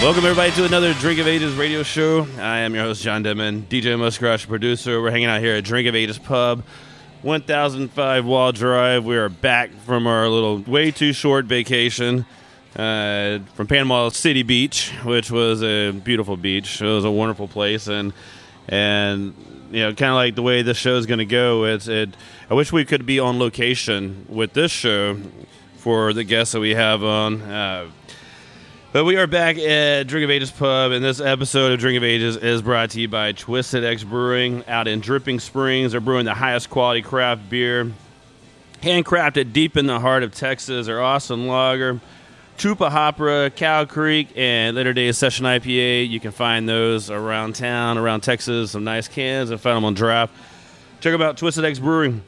Welcome, everybody, to another Drink of Ages radio show. I am your host, John Denman, DJ Muskrat, producer. We're hanging out here at Drink of Ages Pub, 1005 Waugh Drive. We are back from our little way too short vacation uh, from Panama City Beach, which was a beautiful beach. It was a wonderful place, and and you know, kind of like the way this show is going to go. It's it. I wish we could be on location with this show for the guests that we have on. Uh, but we are back at Drink of Ages Pub, and this episode of Drink of Ages is brought to you by Twisted X Brewing out in Dripping Springs. They're brewing the highest quality craft beer, handcrafted deep in the heart of Texas. Their awesome lager, Chupa Hopra, Cow Creek, and Later Days Session IPA. You can find those around town, around Texas. Some nice cans and find them on draft. Check them out, Twisted X Brewing.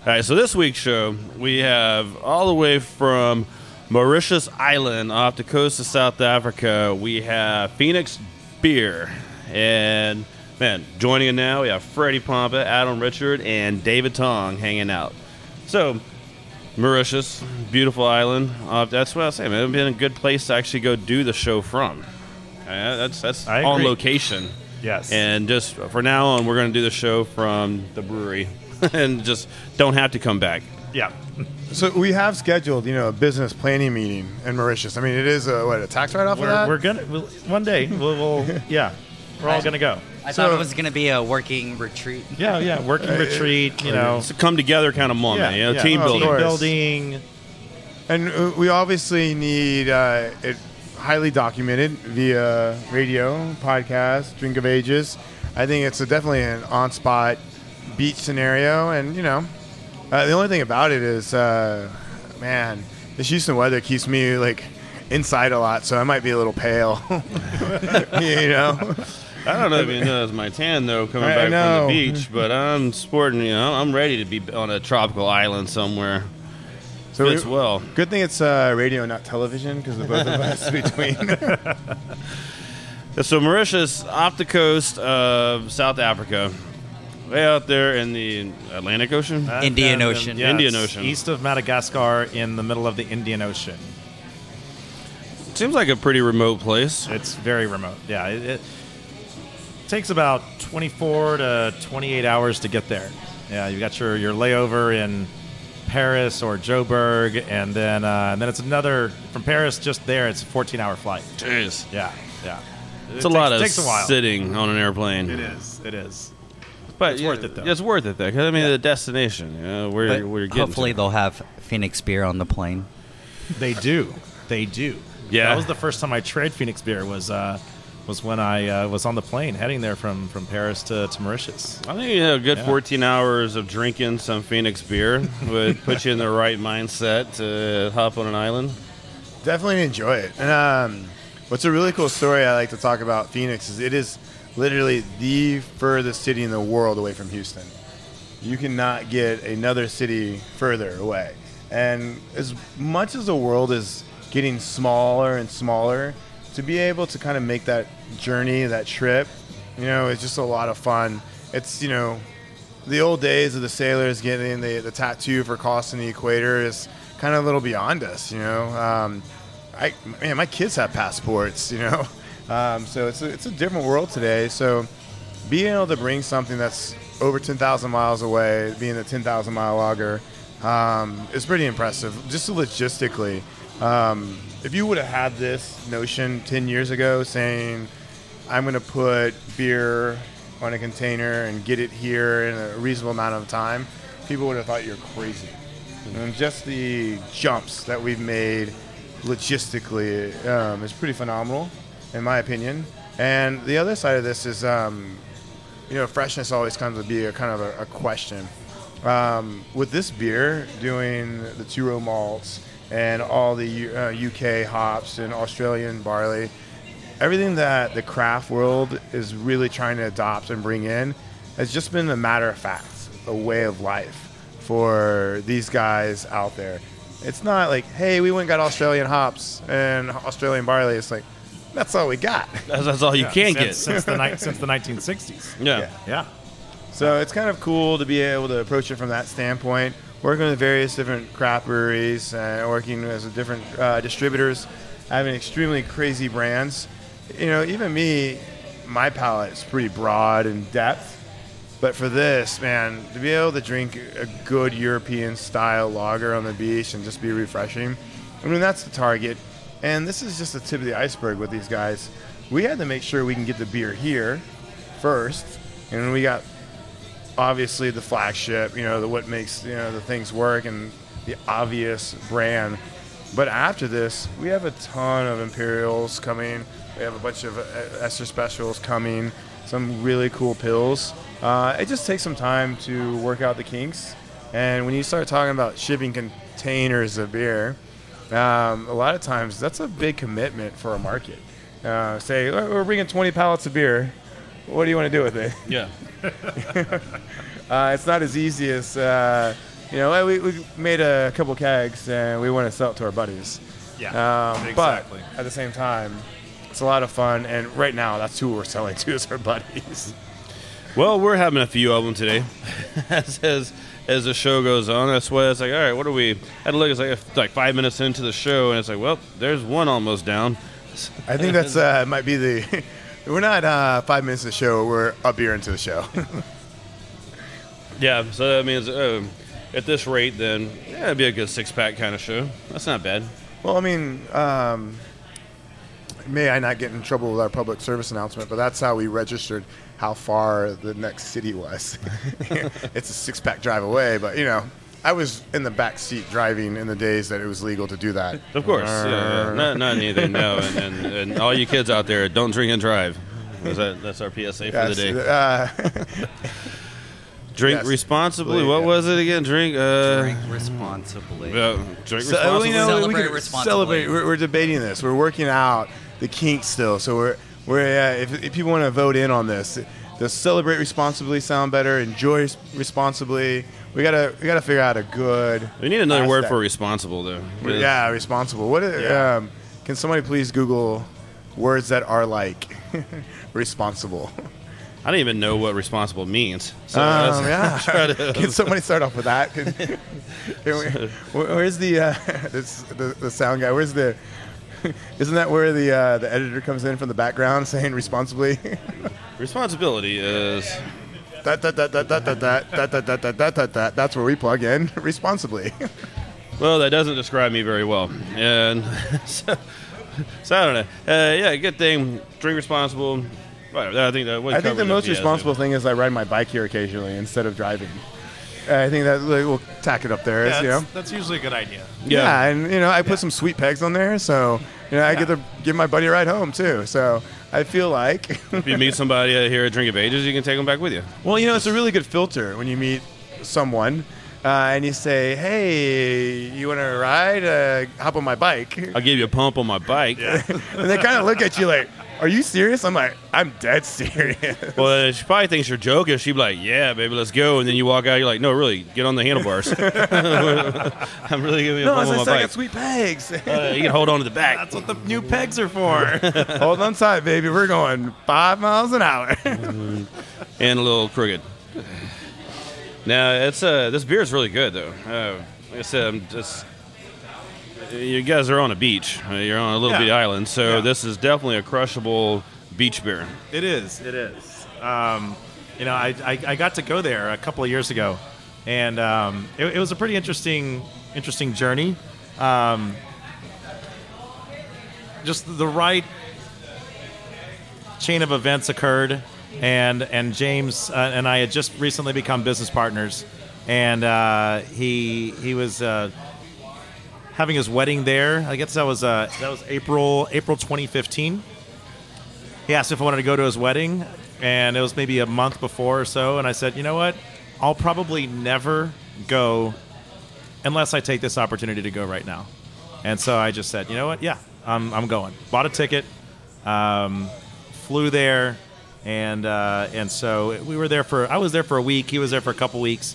All right, so this week's show, we have all the way from Mauritius Island off the coast of South Africa, we have Phoenix Beer. And, man, joining in now, we have Freddie Pompa, Adam Richard, and David Tong hanging out. So, Mauritius, beautiful island. Uh, that's what I was saying, man. It would been a good place to actually go do the show from. Uh, that's that's I on agree. location. Yes. And just for now on, we're going to do the show from the brewery and just don't have to come back. Yeah. So we have scheduled, you know, a business planning meeting in Mauritius. I mean, it is a what a tax write-off We're, that. we're gonna we'll, one day we'll, we'll yeah we're all gonna go. I So- thought it was going to be a working retreat. Yeah, yeah. Working retreat, you know. It's a come together kind of moment, Yeah, you know, yeah. team Oh, building. course. building. and uh, we obviously need uh, it highly documented via radio, podcast, Drink of Ages. I think it's a, definitely an on-spot beach scenario, and you know, uh, the only thing about it is, uh, man, this Houston weather keeps me like inside a lot, so I might be a little pale. you know. I don't know if you know it's my tan though coming I- I back from the beach, but I'm sporting. You know, I'm ready to be on a tropical island somewhere. So Fits we- well. Good thing it's uh, radio, not television, because the both of us between. So Mauritius, off the coast of South Africa, way out there in the Atlantic Ocean. Uh, Indian Ocean. yeah, Indian it's Ocean. East of Madagascar in the middle of the Indian Ocean. Seems like a pretty remote place. It's very remote. Yeah. It, it takes about 24 to 28 hours to get there. Yeah, you got your, your layover in Paris or Joburg, and then uh, and then it's another from Paris just there. It's a 14 hour flight. Jeez, Yeah, yeah. it's a lot of takes a while. sitting on an airplane. It is. It is. But It's yeah, worth it, though. It's worth it though. Cause I mean, the destination, you know, where But you're, where you're getting. hopefully to. they'll have Phoenix beer on the plane. They do. They do. Yeah. That was the first time I tried Phoenix beer. Was uh, was when I uh, was on the plane heading there from, from Paris to, to Mauritius. I think you know, a good Yeah. 14 hours of drinking some Phoenix beer would put you in the right mindset to hop on an island. Definitely enjoy it. And um, what's a really cool story I like to talk about Phoenix is it is literally the furthest city in the world away from Houston. You cannot get another city further away. And as much as the world is getting smaller and smaller, to be able to kind of make that journey, that trip, you know, it's just a lot of fun. It's, you know, the old days of the sailors getting the, the tattoo for crossing the equator is kind of a little beyond us, you know. Um, I man, my kids have passports, you know, um, so it's a, it's a different world today. So being able to bring something that's over 10,000 miles away, being a 10,000 mile lager, um, is pretty impressive. Just logistically, um, if you would have had this notion 10 years ago, saying I'm going to put beer on a container and get it here in a reasonable amount of time, people would have thought you're crazy. And just the jumps that we've made logistically um, is pretty phenomenal, in my opinion. And the other side of this is, um, you know, freshness always comes to be a kind of a, a question. Um, with this beer, doing the two row malts and all the uh, UK hops and Australian barley. Everything that the craft world is really trying to adopt and bring in has just been a matter of fact, a way of life for these guys out there. It's not like, hey, we went and got Australian hops and Australian barley. It's like, that's all we got. That's, that's all you Yeah, can since, get. since the ni- since the 1960s. yeah. Yeah. Yeah. So it's kind of cool to be able to approach it from that standpoint. Working with various different craft breweries, uh, working as a different uh, distributors, having extremely crazy brands. You know, even me, my palate is pretty broad in depth. But for this, man, to be able to drink a good European style lager on the beach and just be refreshing, I mean, that's the target. And this is just the tip of the iceberg with these guys. We had to make sure we can get the beer here first. And we got obviously the flagship, you know, the what makes you know the things work and the obvious brand. But after this, we have a ton of Imperials coming. We have a bunch of uh, Esther specials coming. Some really cool pils. Uh, it just takes some time to work out the kinks. And when you start talking about shipping containers of beer, um, a lot of times that's a big commitment for a market. Uh, say "Oh, we're bringing 20 pallets of beer. What do you want to do with it? Yeah. Uh, it's not as easy as uh, you know. We, we made a couple kegs and we want to sell it to our buddies. Yeah. Um, exactly. But at the same time, it's a lot of fun. And right now, that's who we're selling to is our buddies. Well, we're having a few of them today, as as as the show goes on. That's why it's like, all right, what are we? I had to look. It's like like five minutes into the show, and it's like, well, there's one almost down. I think that's uh, might be the. We're not uh, five minutes of the show. We're a beer into the show. Yeah, so that means uh, at this rate, then yeah, it'd be a good six pack kind of show. That's not bad. well, I mean, um, may I not get in trouble with our public service announcement, but that's how we registered how far the next city was. it's a six pack drive away, but you know, I was in the back seat driving in the days that it was legal to do that. Of course, yeah, yeah. Not, not anything. No, and, and, and all you kids out there, don't drink and drive. Is that, that's our PSA for the day. uh, Drink yes. responsibly. What Yeah. was it again? Drink. Uh, Drink responsibly. Yeah, drink So, responsibly. you know, Celebrate we could responsibly. Celebrate. We're, we're debating this. We're working out the kinks still. So we're we're uh, if, if people want to vote in on this, does celebrate responsibly sound better? Enjoy responsibly. We gotta we gotta figure out a good. we need another word for responsible, though. Yeah, responsible. What? Yeah. Um, can somebody please Google words that are like responsible? I don't even know what responsible means. So Um, yeah. Can somebody start off with that? Can, can we, where's the, uh, this, the the sound guy? Where's the? Isn't that where the uh, the editor comes in from the background saying responsibly? responsibility is. that, that, that, that, that, that, that, that, that, that, that, that, that, that. That's where we plug in responsibly. Well, that doesn't describe me very well, and so, so I don't know. Uh, yeah, good thing. Drink responsible. Whatever. I think that. I think the most responsible thing is I ride my bike here occasionally instead of driving. I think that like, we'll tack it up there. Yeah, you that's, know. that's usually a good idea. Yeah. Yeah. and you know, I put some sweet pegs on there, so you know, I get to give my buddy a ride home too. So I feel like, If you meet somebody uh, here at Drink of Ages, you can take them back with you. well, you know, it's a really good filter when you meet someone uh, and you say, "Hey, you want to ride? Uh, hop on my bike." I'll give you a pump on my bike. and they kind of look at you like, "Are you serious?" I'm like, "I'm dead serious." Well, she probably thinks you're joking. She'd be like, "Yeah, baby, let's go." And then you walk out. You're like, "No, really, get on the handlebars." I'm really giving you a no, pump as I on said, I my got bike. sweet pegs. Uh, you can hold on to the back. That's what the new pegs are for. Hold on tight, baby. We're going five miles an hour. and a little crooked. Now it's uh this beer is really good though. Uh, like I said, I'm just you guys are on a beach. Uh, You're on a little Yeah. bitty island, so Yeah. this is definitely a crushable beach beer. It is. It is. Um, you know, I, I, I got to go there a couple of years ago, and um, it, it was a pretty interesting interesting journey. Um, just the right chain of events occurred, and and James uh, and I had just recently become business partners, and uh, he he was. Uh, Having his wedding there, I guess that was uh, that was April April 2015 he asked if I wanted to go to his wedding, and it was maybe a month before or so. And I said, you know what? I'll probably never go unless I take this opportunity to go right now. And so I just said, you know what? Yeah, I'm, I'm going. Bought a ticket, um, flew there, and uh, and so we were there for. I was there for a week. He was there for a couple weeks,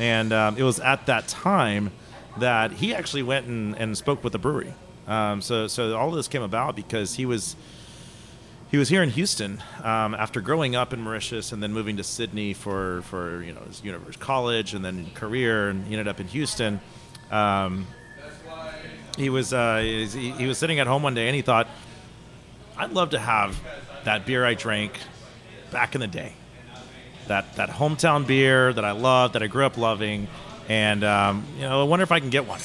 and um, it was at that time that he actually went and, and spoke with the brewery. Um, so so all of this came about because he was he was here in Houston um, after growing up in Mauritius and then moving to Sydney for, for you know his university college and then career, and he ended up in Houston. Um, he was uh, he, he was sitting at home one day and he thought, "I'd love to have that beer I drank back in the day, that that hometown beer that I loved, that I grew up loving, and um, you know, I wonder if I can get one."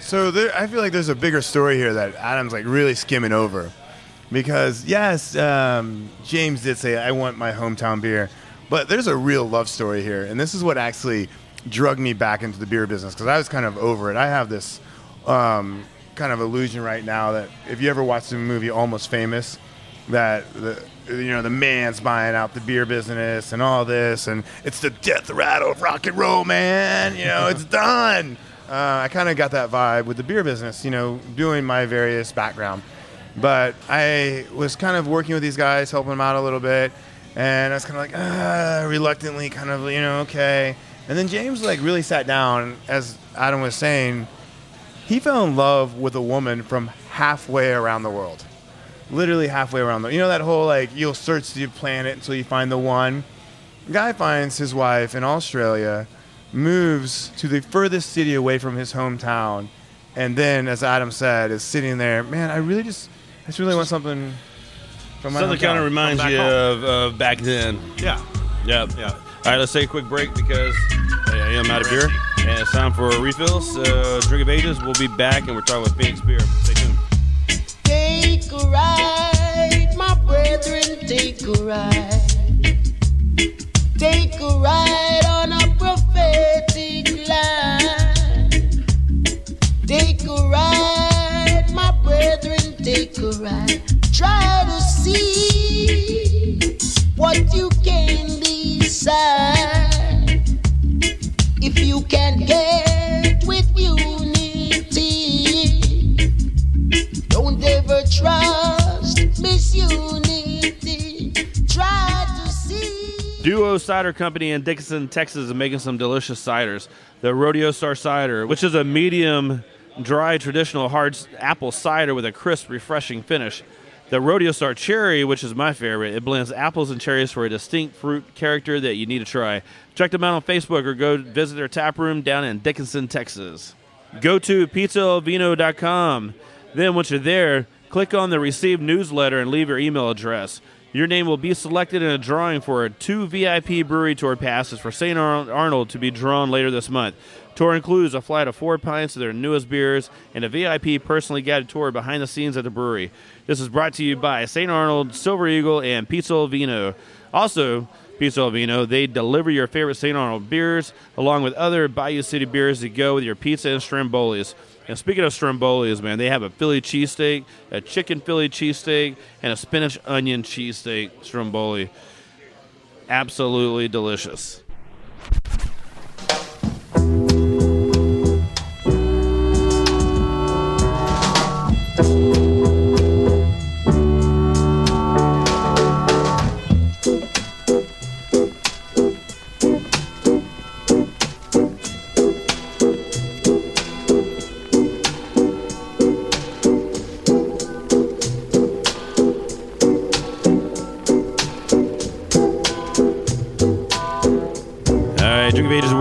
So there, I feel like there's a bigger story here that Adam's like really skimming over, because yes, um, James did say I want my hometown beer, but there's a real love story here, and this is what actually drug me back into the beer business because I was kind of over it. I have this um, kind of illusion right now that if you ever watched the movie Almost Famous, that the you know the man's buying out the beer business and all this, and it's the death rattle of rock and roll, man. You know, it's done. Uh, I kind of got that vibe with the beer business, you know, doing my various background. But I was kind of working with these guys, helping them out a little bit, and I was kind of like, ah, reluctantly, kind of, you know, okay. And then James like really sat down, as Adam was saying, he fell in love with a woman from halfway around the world, literally halfway around the. You know that whole like you'll search the planet until you find the one. Guy finds his wife in Australia, moves to the furthest city away from his hometown, and then, as Adam said, is sitting there. Man, I really just, I just really want something from my Something hometown. kind of reminds back you home. of, of back then. Yeah, Yep. yeah. All right, let's take a quick break because I am out of beer and it's time for a refill. So, Drink of Ages, we'll be back and we're talking with Phoenix Beer. Stay tuned. Take a ride, my brethren, take a ride. Take a ride on a prophetic line. Take a ride, my brethren, take a ride. Cider Company in Dickinson, Texas is making some delicious ciders. The Rodeo Star Cider, which is a medium dry traditional hard apple cider with a crisp, refreshing finish. The Rodeo Star Cherry, which is my favorite, it blends apples and cherries for a distinct fruit character that you need to try. Check them out on Facebook or go visit their tap room down in Dickinson, Texas. Go to pizzaelvino.com. Then, once you're there, click on the Receive newsletter and leave your email address. Your name will be selected in a drawing for two VIP brewery tour passes for St. Ar- Arnold to be drawn later this month. Tour includes a flight of four pints of their newest beers and a VIP personally guided tour behind the scenes at the brewery. This is brought to you by St. Arnold, Silver Eagle, and Pizza Vino. Also, Pizza Vino, they deliver your favorite St. Arnold beers along with other Bayou City beers to go with your pizza and Strombolis. And speaking of Strombolis, man, they have a Philly cheesesteak, a chicken Philly cheesesteak, and a spinach onion cheesesteak Stromboli. Absolutely delicious.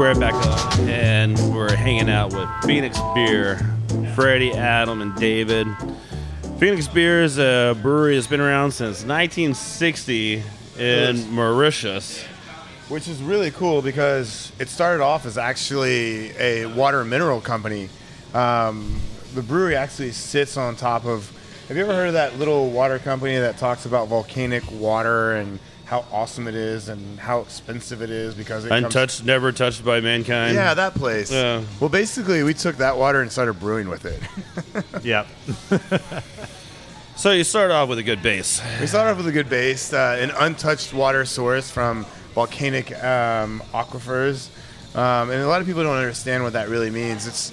We're back on, and we're hanging out with Phoenix Beer, Freddie, Adam, and David. Phoenix Beer is a brewery that's been around since 1960 in Mauritius. which is really cool because it started off as actually a water and mineral company. Um, the brewery actually sits on top of. Have you ever heard of that little water company that talks about volcanic water and how awesome it is and how expensive it is because it comes- Untouched, never touched by mankind. yeah, that place. Yeah. Well, basically, we took that water and started brewing with it. Yeah. So you start off with a good base. We started off with a good base, uh, an untouched water source from volcanic um, aquifers, um, and a lot of people don't understand what that really means. It's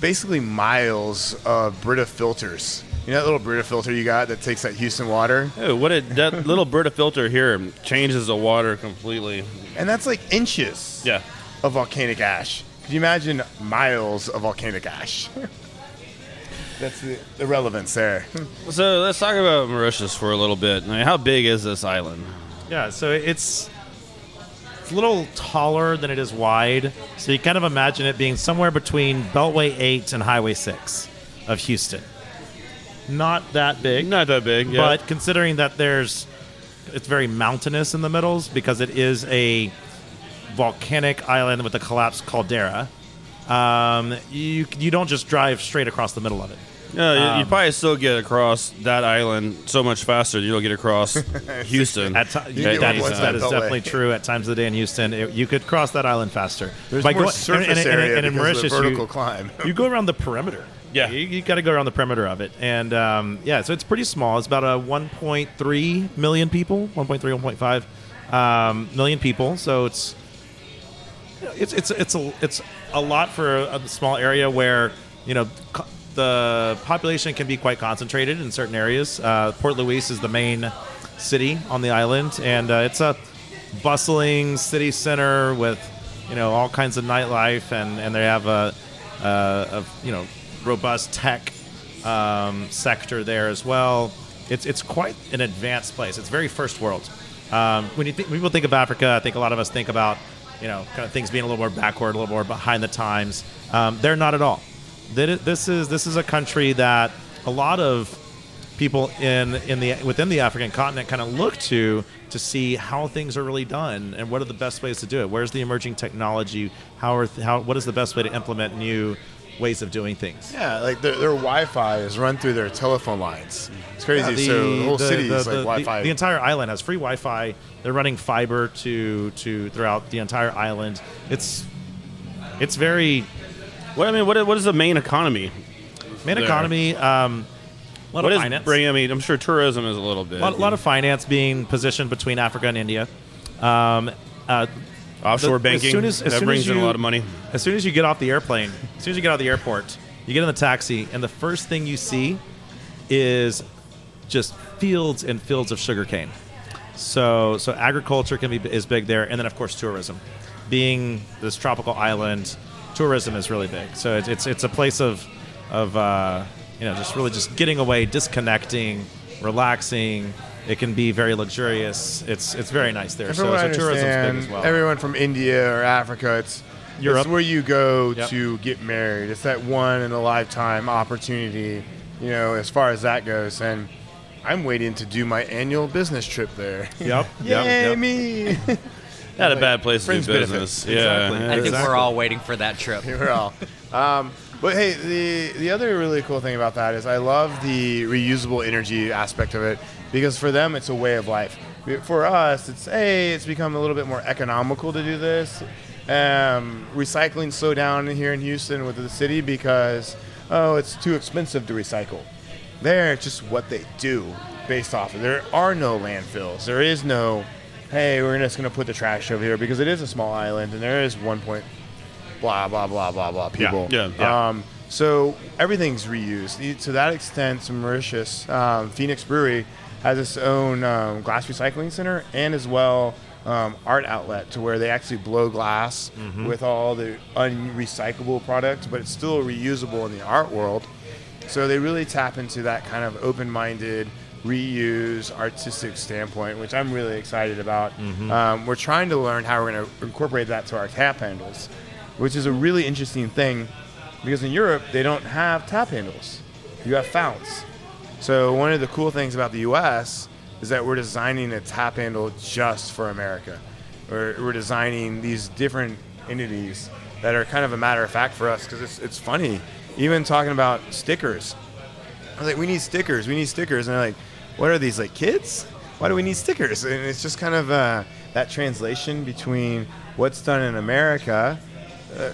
basically miles of Brita filters. You know that little Brita filter you got that takes that Houston water, Oh, what it that little Brita filter here changes the water completely. and that's like inches Yeah. of volcanic ash. Could you imagine miles of volcanic ash? that's the, the relevance there. So let's talk about Mauritius for a little bit. I mean, how big is this island? Yeah, so it's it's a little taller than it is wide. So you kind of imagine it being somewhere between Beltway 8 and Highway 6 of Houston. Not that big, Not that big, yeah. but considering that there's it's very mountainous in the middles because it is a volcanic island with a collapsed caldera. Um, you you don't just drive straight across the middle of it. Yeah, you- Um, you'd probably still get across that island so much faster than you'll get across Houston. At ti- You that, get that one is, side that is definitely true at times of the day in Houston. It- you could cross that island faster. There's By more going- surface and, and- and- area and in because of the Mauritius, vertical you, climb. you go around the perimeter. Yeah. you, you got to go around the perimeter of it, and um, yeah, so it's pretty small. It's about a 1.3 million people, 1.3, 1.5 um, million people. So it's it's it's it's a it's a lot for a, small area where you know co- the population can be quite concentrated in certain areas. Uh, Port Louis is the main city on the island, and uh, it's a bustling city center with you know all kinds of nightlife, and and they have a, a, a you know robust tech um, sector there as well. It's it's quite an advanced place. It's very first world. Um, when you think, when people think of Africa, I think a lot of us think about you know kind of things being a little more backward, a little more behind the times. Um, they're not at all. This is this is a country that a lot of people in in the within the African continent kind of look to to see how things are really done and what are the best ways to do it. Where's the emerging technology? How are th- how what is the best way to implement new ways of doing things? Yeah, like their, their Wi-Fi is run through their telephone lines. It's crazy. Yeah, the- so the whole the- city the- is like the- Wi-Fi. The, the entire island has free Wi-Fi. They're running fiber to to throughout the entire island. It's it's very what I mean, what, what is the main economy? main There. economy. Um, a lot What of is finance. bringing? I mean, I'm sure tourism is a little bit. a lot, lot of finance being positioned between Africa and India. Um, uh, offshore the- as banking. soon as- as that soon brings as in a you- lot of money. As soon as you get off the airplane, as soon as you get out of the airport, you get in the taxi, and the first thing you see is just fields and fields of sugarcane. So, so agriculture can be is big there, and then of course tourism. Being this tropical island, tourism is really big. So it's it's, it's a place of of uh, you know just really just getting away, disconnecting, relaxing. It can be very luxurious. It's it's very nice there. And So, from what I so tourism's big as well. everyone from India or Africa, it's Europe. It's where you go Yep. to get married. It's that one in a lifetime opportunity, you know, as far as that goes. And I'm waiting to do my annual business trip there. Yep. Yay, yep, yep. me! Not a bad place to Friends do benefit. business. Exactly. Yeah, I think Exactly. we're all waiting for that trip. We're all. Um, but hey, the the other really cool thing about that is I love the reusable energy aspect of it because for them it's a way of life. For us, it's hey, it's become a little bit more economical to do this. Um, recycling slowed down here in Houston with the city because oh, it's too expensive to recycle. There, it's just what they do based off of. There are no landfills. There is no, hey, we're just going to put the trash over here because it is a small island and there is one point, blah blah blah blah blah people. yeah, yeah. Um, so everything's reused. To that extent, Mauritius, um, Phoenix Brewery has its own um, glass recycling center and as well um, art outlet to where they actually blow glass with all the unrecyclable products, but it's still reusable in the art world. So they really tap into that kind of open-minded reuse artistic standpoint, which I'm really excited about. Um, we're trying to learn how we're going to incorporate that to our tap handles, which is a really interesting thing because in Europe they don't have tap handles; you have founts. So one of the cool things about the U.S. is that we're designing a tap handle just for America. We're, we're designing these different entities that are kind of a matter of fact for us because it's, it's funny. Even talking about stickers, I was like, we need stickers, we need stickers, and they're like, what are these like kids? Why do we need stickers? And it's just kind of uh, that translation between what's done in America, uh,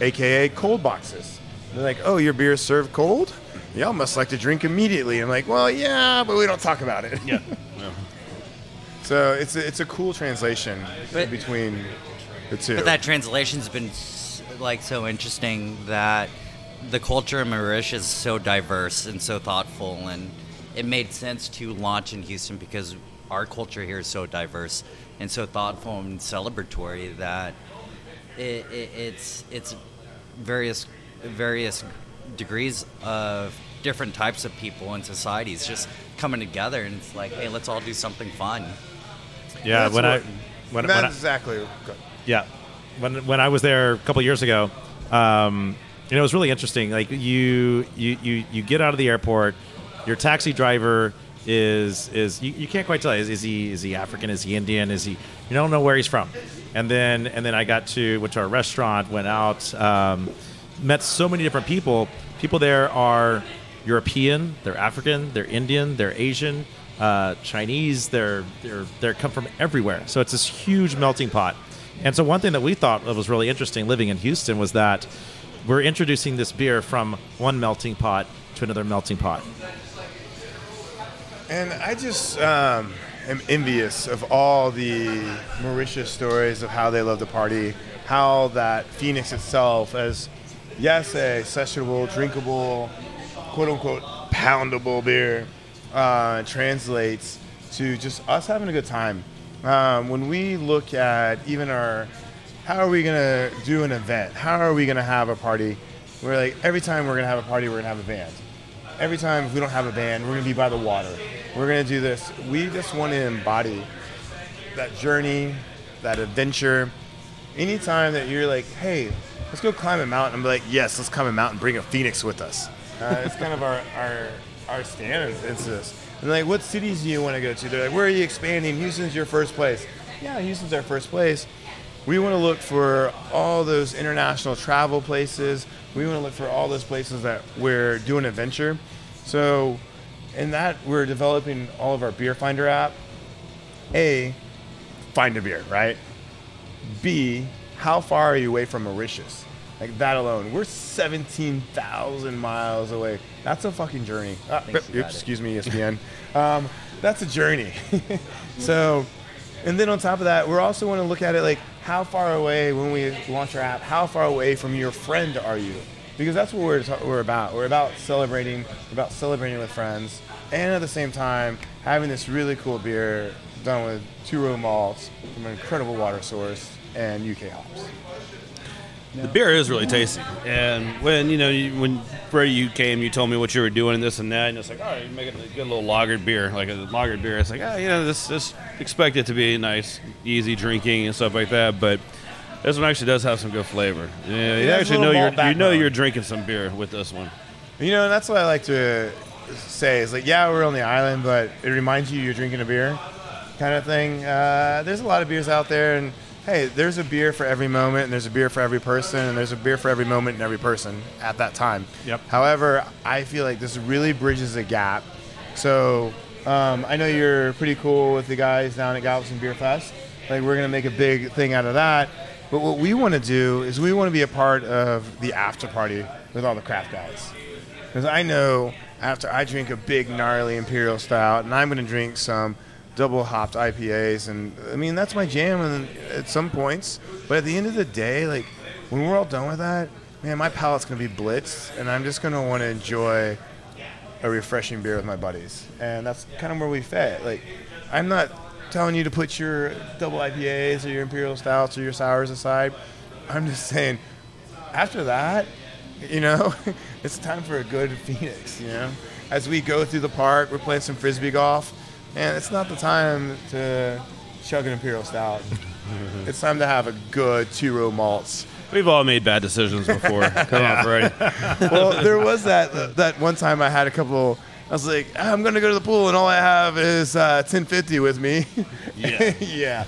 aka cold boxes. They're like, oh, your beer is served cold? Y'all must like to drink immediately. I'm like, well, yeah, but we don't talk about it. yeah. So it's a, it's a cool translation But- between the two. But that translation's been like so interesting that the culture in Mauritius is so diverse and so thoughtful, and it made sense to launch in Houston because our culture here is so diverse and so thoughtful and celebratory that it, it, it's it's various various degrees of different types of people and societies just coming together, and it's like, hey, let's all do something fun. Yeah, when I what- when, That's when I, exactly. good. Yeah, when when I was there a couple years ago, um, you know, it was really interesting. Like you you you you get out of the airport, your taxi driver is is you, you can't quite tell is, is he is he African is he Indian is he you don't know where he's from, and then and then I got to went to a restaurant, went out, um, met so many different people. People there are European, they're African, they're Indian, they're Asian, uh, Chinese. They're they're they come from everywhere. So it's this huge melting pot. And so one thing that we thought that was really interesting living in Houston was that we're introducing this beer from one melting pot to another melting pot. And I just um, am envious of all the Mauritius stories of how they love to party, how that Phoenix itself, as yes, a sessionable, drinkable, quote unquote, poundable beer, uh, translates to just us having a good time. Um, when we look at even our, how are we gonna do an event? How are we gonna have a party? We're like every time we're gonna have a party, we're gonna have a band every time if we don't have a band, we're gonna be by the water. We're gonna do this. We just want to embody that journey, that adventure. Anytime that you're like, hey, let's go climb a mountain, I'm like, yes, let's climb a mountain. Bring a phoenix with us. Uh, it's kind of our our our stand into this. And like, what cities do you want to go to? They're like, where are you expanding? Houston's your first place. Yeah, Houston's our first place. We want to look for all those international travel places. We want to look for all those places that we're doing adventure. So, in that, we're developing all of our Beer Finder app. A, find a beer, right? B, how far are you away from Mauritius? Like that alone, we're 17,000 miles away. That's a fucking journey. Ah, Thanks, oops, it. excuse me, ESPN. um, that's a journey. so, and then on top of that, we're also want to look at it like how far away when we launch our app, how far away from your friend are you? Because that's what we're, we're about. We're about celebrating, we're about celebrating with friends, and at the same time having this really cool beer done with two row malts from an incredible water source and UK hops. The beer is really tasty, and when you know you, when Freddie you came, you told me what you were doing and this and that, and it's like, all right, you're making a good little lagered beer, like a lagered beer. It's like, ah, you know, this this expect it to be nice, easy drinking and stuff like that, but this one actually does have some good flavor. Yeah, you actually know you're malt you know you're drinking some beer with this one. You know, and that's what I like to say is like, yeah, we're on the island, but it reminds you you're drinking a beer, kind of thing. Uh, there's a lot of beers out there, and hey, there's a beer for every moment, and there's a beer for every person, and there's a beer for every moment and every person at that time. Yep. However, I feel like this really bridges a gap. So um, I know you're pretty cool with the guys down at Galveston Beer Fest. Like we're gonna make a big thing out of that. But what we want to do is we want to be a part of the after party with all the craft guys. Because I know after I drink a big gnarly imperial stout, and I'm going to drink some double hopped IPAs, and I mean that's my jam and at some points. But at the end of the day, like when we're all done with that, man, my palate's to be blitzed, and I'm just to want to enjoy a refreshing beer with my buddies, and that's kind of where we fit. Like I'm not telling you to put your double IPAs or your imperial stouts or your sours aside. I'm just saying after that, you know, it's time for a good Phoenix, you know? As we go through the park, we're playing some frisbee golf, and it's not the time to chug an Imperial Stout. it's time to have a good two row malts. We've all made bad decisions before. Come on, Freddie. Well, there was that that one time I had a couple. I was like, I'm gonna go to the pool, and all I have is uh, 1050 with me. Yeah. yeah.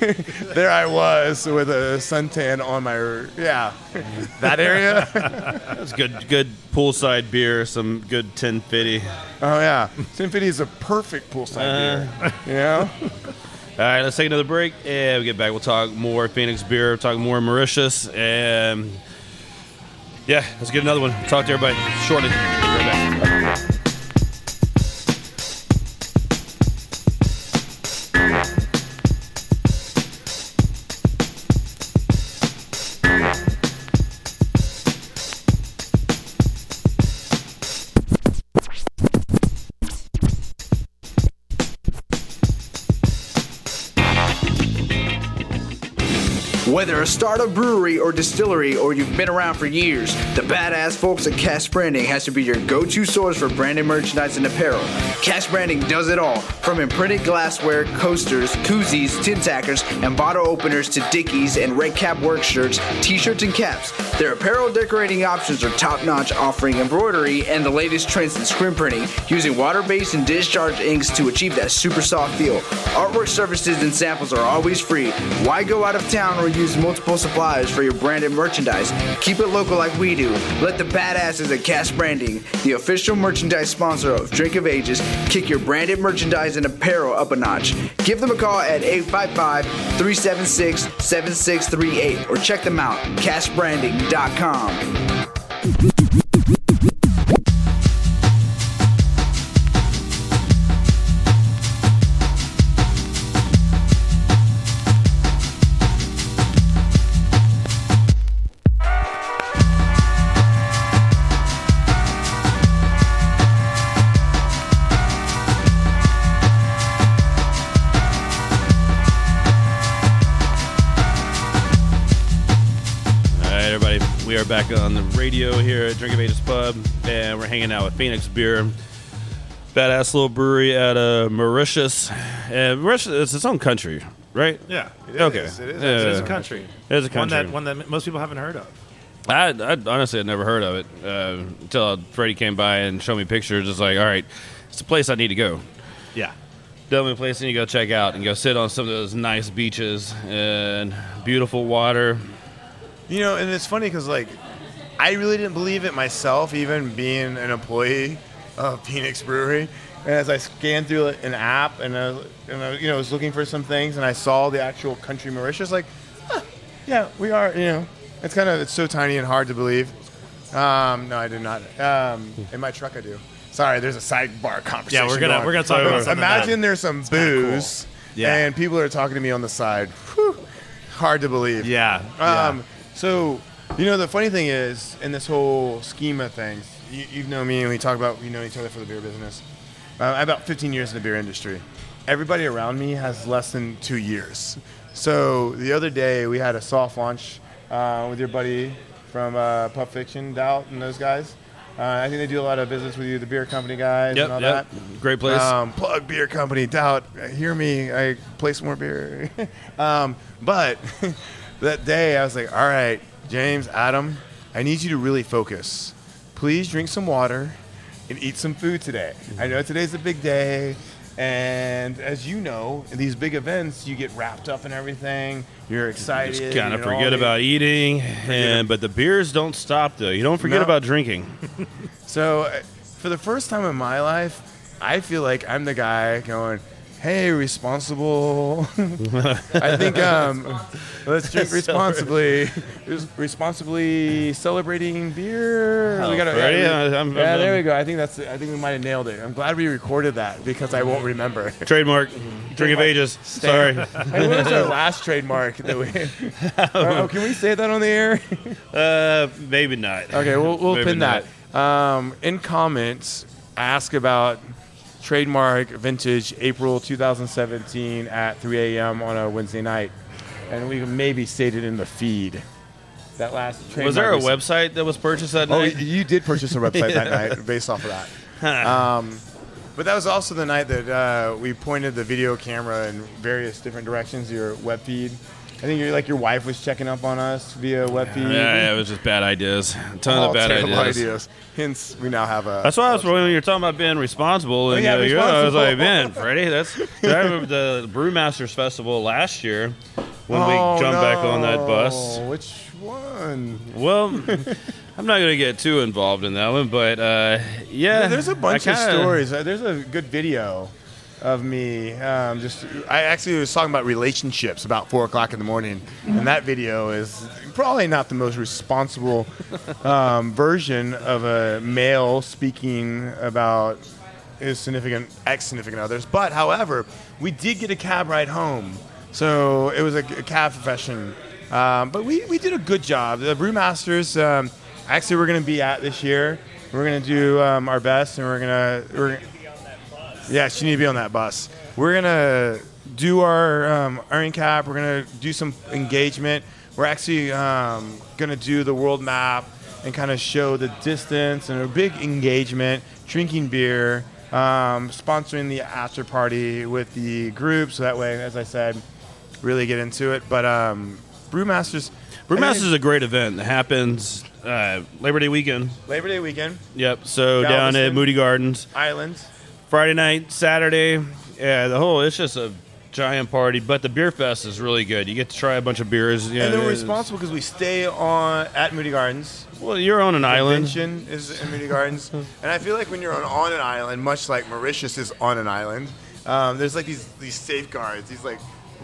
there I was with a suntan on my yeah. that area. That's good. Good poolside beer. Some good 1050. Oh yeah, 1050 is a perfect poolside beer. You know. All right, let's take another break, and we get back. We'll talk more Phoenix beer, talk more Mauritius, and yeah, let's get another one. Talk to everybody shortly. Be right back. Whether a brewery or distillery or you've been around for years, the badass folks at Cash Branding has to be your go-to source for branded merchandise and apparel. Cash Branding does it all, from imprinted glassware, coasters, koozies, tin tackers, and bottle openers to dickies and Red Kap work shirts, t-shirts, and caps. Their apparel decorating options are top-notch, offering embroidery and the latest trends in screen printing, using water-based and discharge inks to achieve that super soft feel. Artwork services and samples are always free. Why go out of town or use multiple suppliers for your branded merchandise? Keep it local like we do. Let the badasses at Cash Branding, the official merchandise sponsor of Drink of Ages, kick your branded merchandise and apparel up a notch. Give them a call at 855 376 7638 or check them out, cashbranding.com. are back on the radio here at Drink of Ages Pub, and we're hanging out with Phoenix Beer, badass little brewery at uh, Mauritius. And Mauritius, it's its own country, right? Yeah. It is, Okay. it is. Yeah. It is a country. It is a One country. that one that most people haven't heard of. I, I honestly had never heard of it uh, until Freddie came by and showed me pictures. It's like, all right, it's a place I need to go. Yeah. Definitely a place I need to go check out and go sit on some of those nice beaches and beautiful water. You know, and it's funny because like I really didn't believe it myself, even being an employee of Phoenix Brewery. And as I scanned through an app and I, and I, you know, was looking for some things, and I saw the actual country Mauritius, like, huh, yeah, we are. You know, it's kind of it's so tiny and hard to believe. Um, no, I do not. Um, in my truck, I do. Sorry, there's a sidebar conversation. Yeah, we're gonna- going. we're gonna talk about something Imagine there's some cool. booze, Yeah. and people are talking to me on the side. Whew, hard to believe. Yeah. Um, So, you know, the funny thing is, in this whole scheme of things, you, you know me, and we talk about we know each other for the beer business. Uh, I have about 15 years in the beer industry. Everybody around me has less than two years. So the other day we had a soft launch uh, with your buddy from uh, Fiction, Doubt, and those guys. Uh, I think they do a lot of business with you, the beer company guys, Yep, and all yep. that. Great place. Um, plug beer company, Doubt. Hear me. I play some more beer. um, but that day, I was like, all right, James, Adam, I need you to really focus. Please drink some water and eat some food today. I know today's a big day. And as you know, in these big events, you get wrapped up in everything. You're excited. You Just kind of forget about eating, and but the beers don't stop though. You don't forget No. about drinking. So, uh, for the first time in my life, I feel like I'm the guy going, "Hey, responsible." I think um, let's drink responsibly. Responsibly celebrating beer. Oh, we gotta, Freddie, yeah, I'm- I'm- yeah, there I'm- we go. I think that's. I think we might have nailed it. I'm glad we recorded that because I won't remember. Trademark, drink of ages. Sorry. Hey, what was our last trademark that we? oh, can we say that on the air? Uh, maybe not. Okay, we'll, we'll Maybe pin not. that. Um, in comments, ask about trademark vintage April 2017 at 3 a.m. on a Wednesday night, and we maybe state it in the feed. That last trademark Was there a we- website that was purchased that Oh, night? Oh, you did purchase a website that night based off of that. Um, but that was also the night that uh, we pointed the video camera in various different directions. Your web feed. I think you're like your wife was checking up on us via web feed. Yeah, yeah, it was just bad ideas. A ton All of bad terrible ideas. Hence, we now have a. That's why I was when you're talking about being responsible, and Oh, yeah, you know, you're- I was like, responsible. man, Freddie, that's. I remember the Brewmasters Festival last year when Oh, we jumped back on that bus. Which one? Well, I'm not going to get too involved in that one, but uh, yeah, There's a bunch I of kinda- stories. Uh, There's a good video of me. Um, just I actually was talking about relationships about four o'clock in the morning, and that video is probably not the most responsible um, version of a male speaking about his significant ex significant others. But however, we did get a cab ride home, so it was a, a cab profession. Um, but we, we did a good job. The Brewmasters, um, actually, we're going to be at this year. We're going to do um, our best, and we're going to Yeah, she need to be on that bus. We're gonna do our um, earning cap. We're gonna do some engagement. we're actually um, going to do the world map and kind of show the distance and a big engagement, drinking beer, um, sponsoring the after party with the group. So that way, as I said, really get into it. But um, Brewmasters, Brewmasters is a great event that happens uh, Labor Day weekend. Labor Day weekend, Yep. So down at Moody Gardens, Island. Friday night, Saturday. Yeah, the whole it's just a giant party. But the beer fest is really good. You get to try a bunch of beers. You and know, then we're responsible because we stay on at Moody Gardens. Well, you're on an island. Is in Moody Gardens, and I feel like when you're on, on an island, much like Mauritius is on an island, um, there's like these these safeguards, these like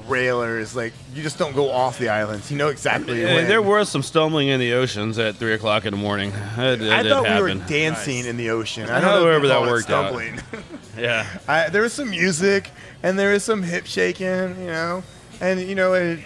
railers. Like you just don't go off the islands. You know exactly. Yeah, when. there was some stumbling in the oceans at three o'clock in the morning. That, that I did thought we were happen. dancing in the ocean. I don't know if However you that call it worked out. Yeah. I, there was some music and there was some hip shaking, you know. And you know, at,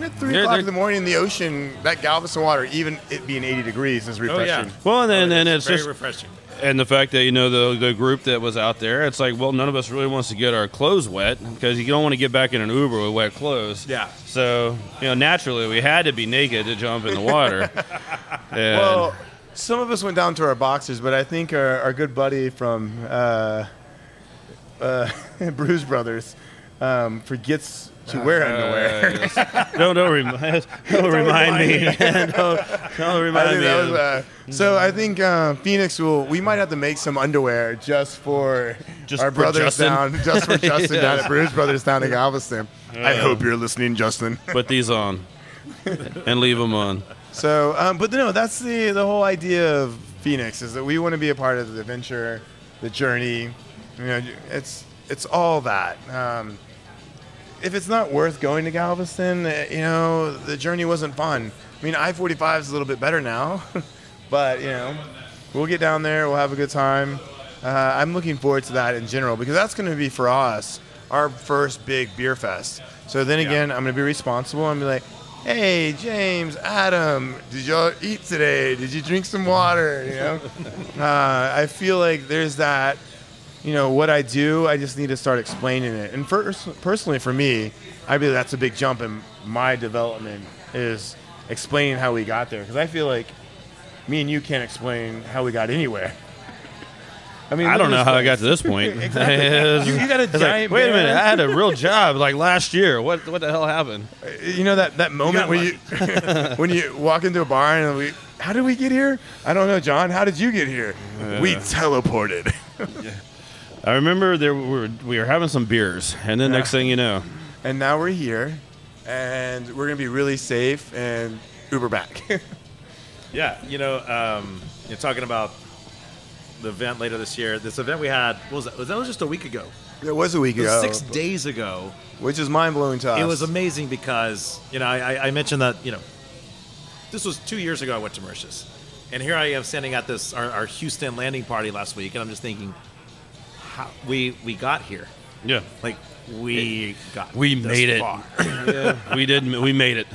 at three There- o'clock there- in the morning in the ocean, that Galveston water, even it being 80 degrees, is refreshing. Oh, yeah. Well, and then, oh, and it's very just refreshing. And the fact that you know the the group that was out there, it's like, well, none of us really wants to get our clothes wet because you don't want to get back in an Uber with wet clothes. Yeah. So you know, naturally, we had to be naked to jump in the water. And- Well, some of us went down to our boxers, but I think our, our good buddy from uh, uh, Brews Brothers um, forgets to wear underwear. Uh, don't don't, remi- don't remind me. don't, don't remind think me. was, uh, so I think uh, Phoenix will. We might have to make some underwear just for Just our for brothers Justin? down, just for Justin down Yes. at Brews Brothers down in Galveston. I Uh, hope you're listening, Justin. Put these on and leave them on. So, um, but no, that's the the whole idea of Phoenix is that we want to be a part of the adventure, the journey. You know, it's it's all that. Um, if it's not worth going to Galveston, eh, you know, the journey wasn't fun. I mean, I-45 is a little bit better now, but you know, we'll get down there. We'll have a good time. Uh, I'm looking forward to that in general because that's going to be for us our first big beer fest. So then again, I'm going to be responsible. I'm be like, hey, James, Adam, did y'all eat today? Did you drink some water? You know, uh, I feel like there's that. You know what I do. I just need to start explaining it. And first, personally, for me, I believe that's a big jump in my development is explaining how we got there because I feel like me and you can't explain how we got anywhere. I mean, I don't know how at I got to this point. Exactly. You- you got a it's like, giant Wait a minute. I had a real job like last year. What what the hell happened? Uh, you know that that moment when you when you walk into a bar and we, how did we get here? I don't know, John. How did you get here? we teleported. I remember there we were we were having some beers, and then Yeah. next thing you know, and now we're here, and we're gonna be really safe and Uber back. Yeah, you know, um, you're talking about the event later this year. This event we had what was that? Was that was just a week ago? it was a week It was ago, six days ago. which is mind blowing to us. It was amazing because you know I, I- I mentioned that you know this was two years ago I went to Mauritius, and here I am standing at this our, our Houston landing party last week, and I'm just thinking, how we we got here, yeah, like we got we made it. yeah, we did. We made it.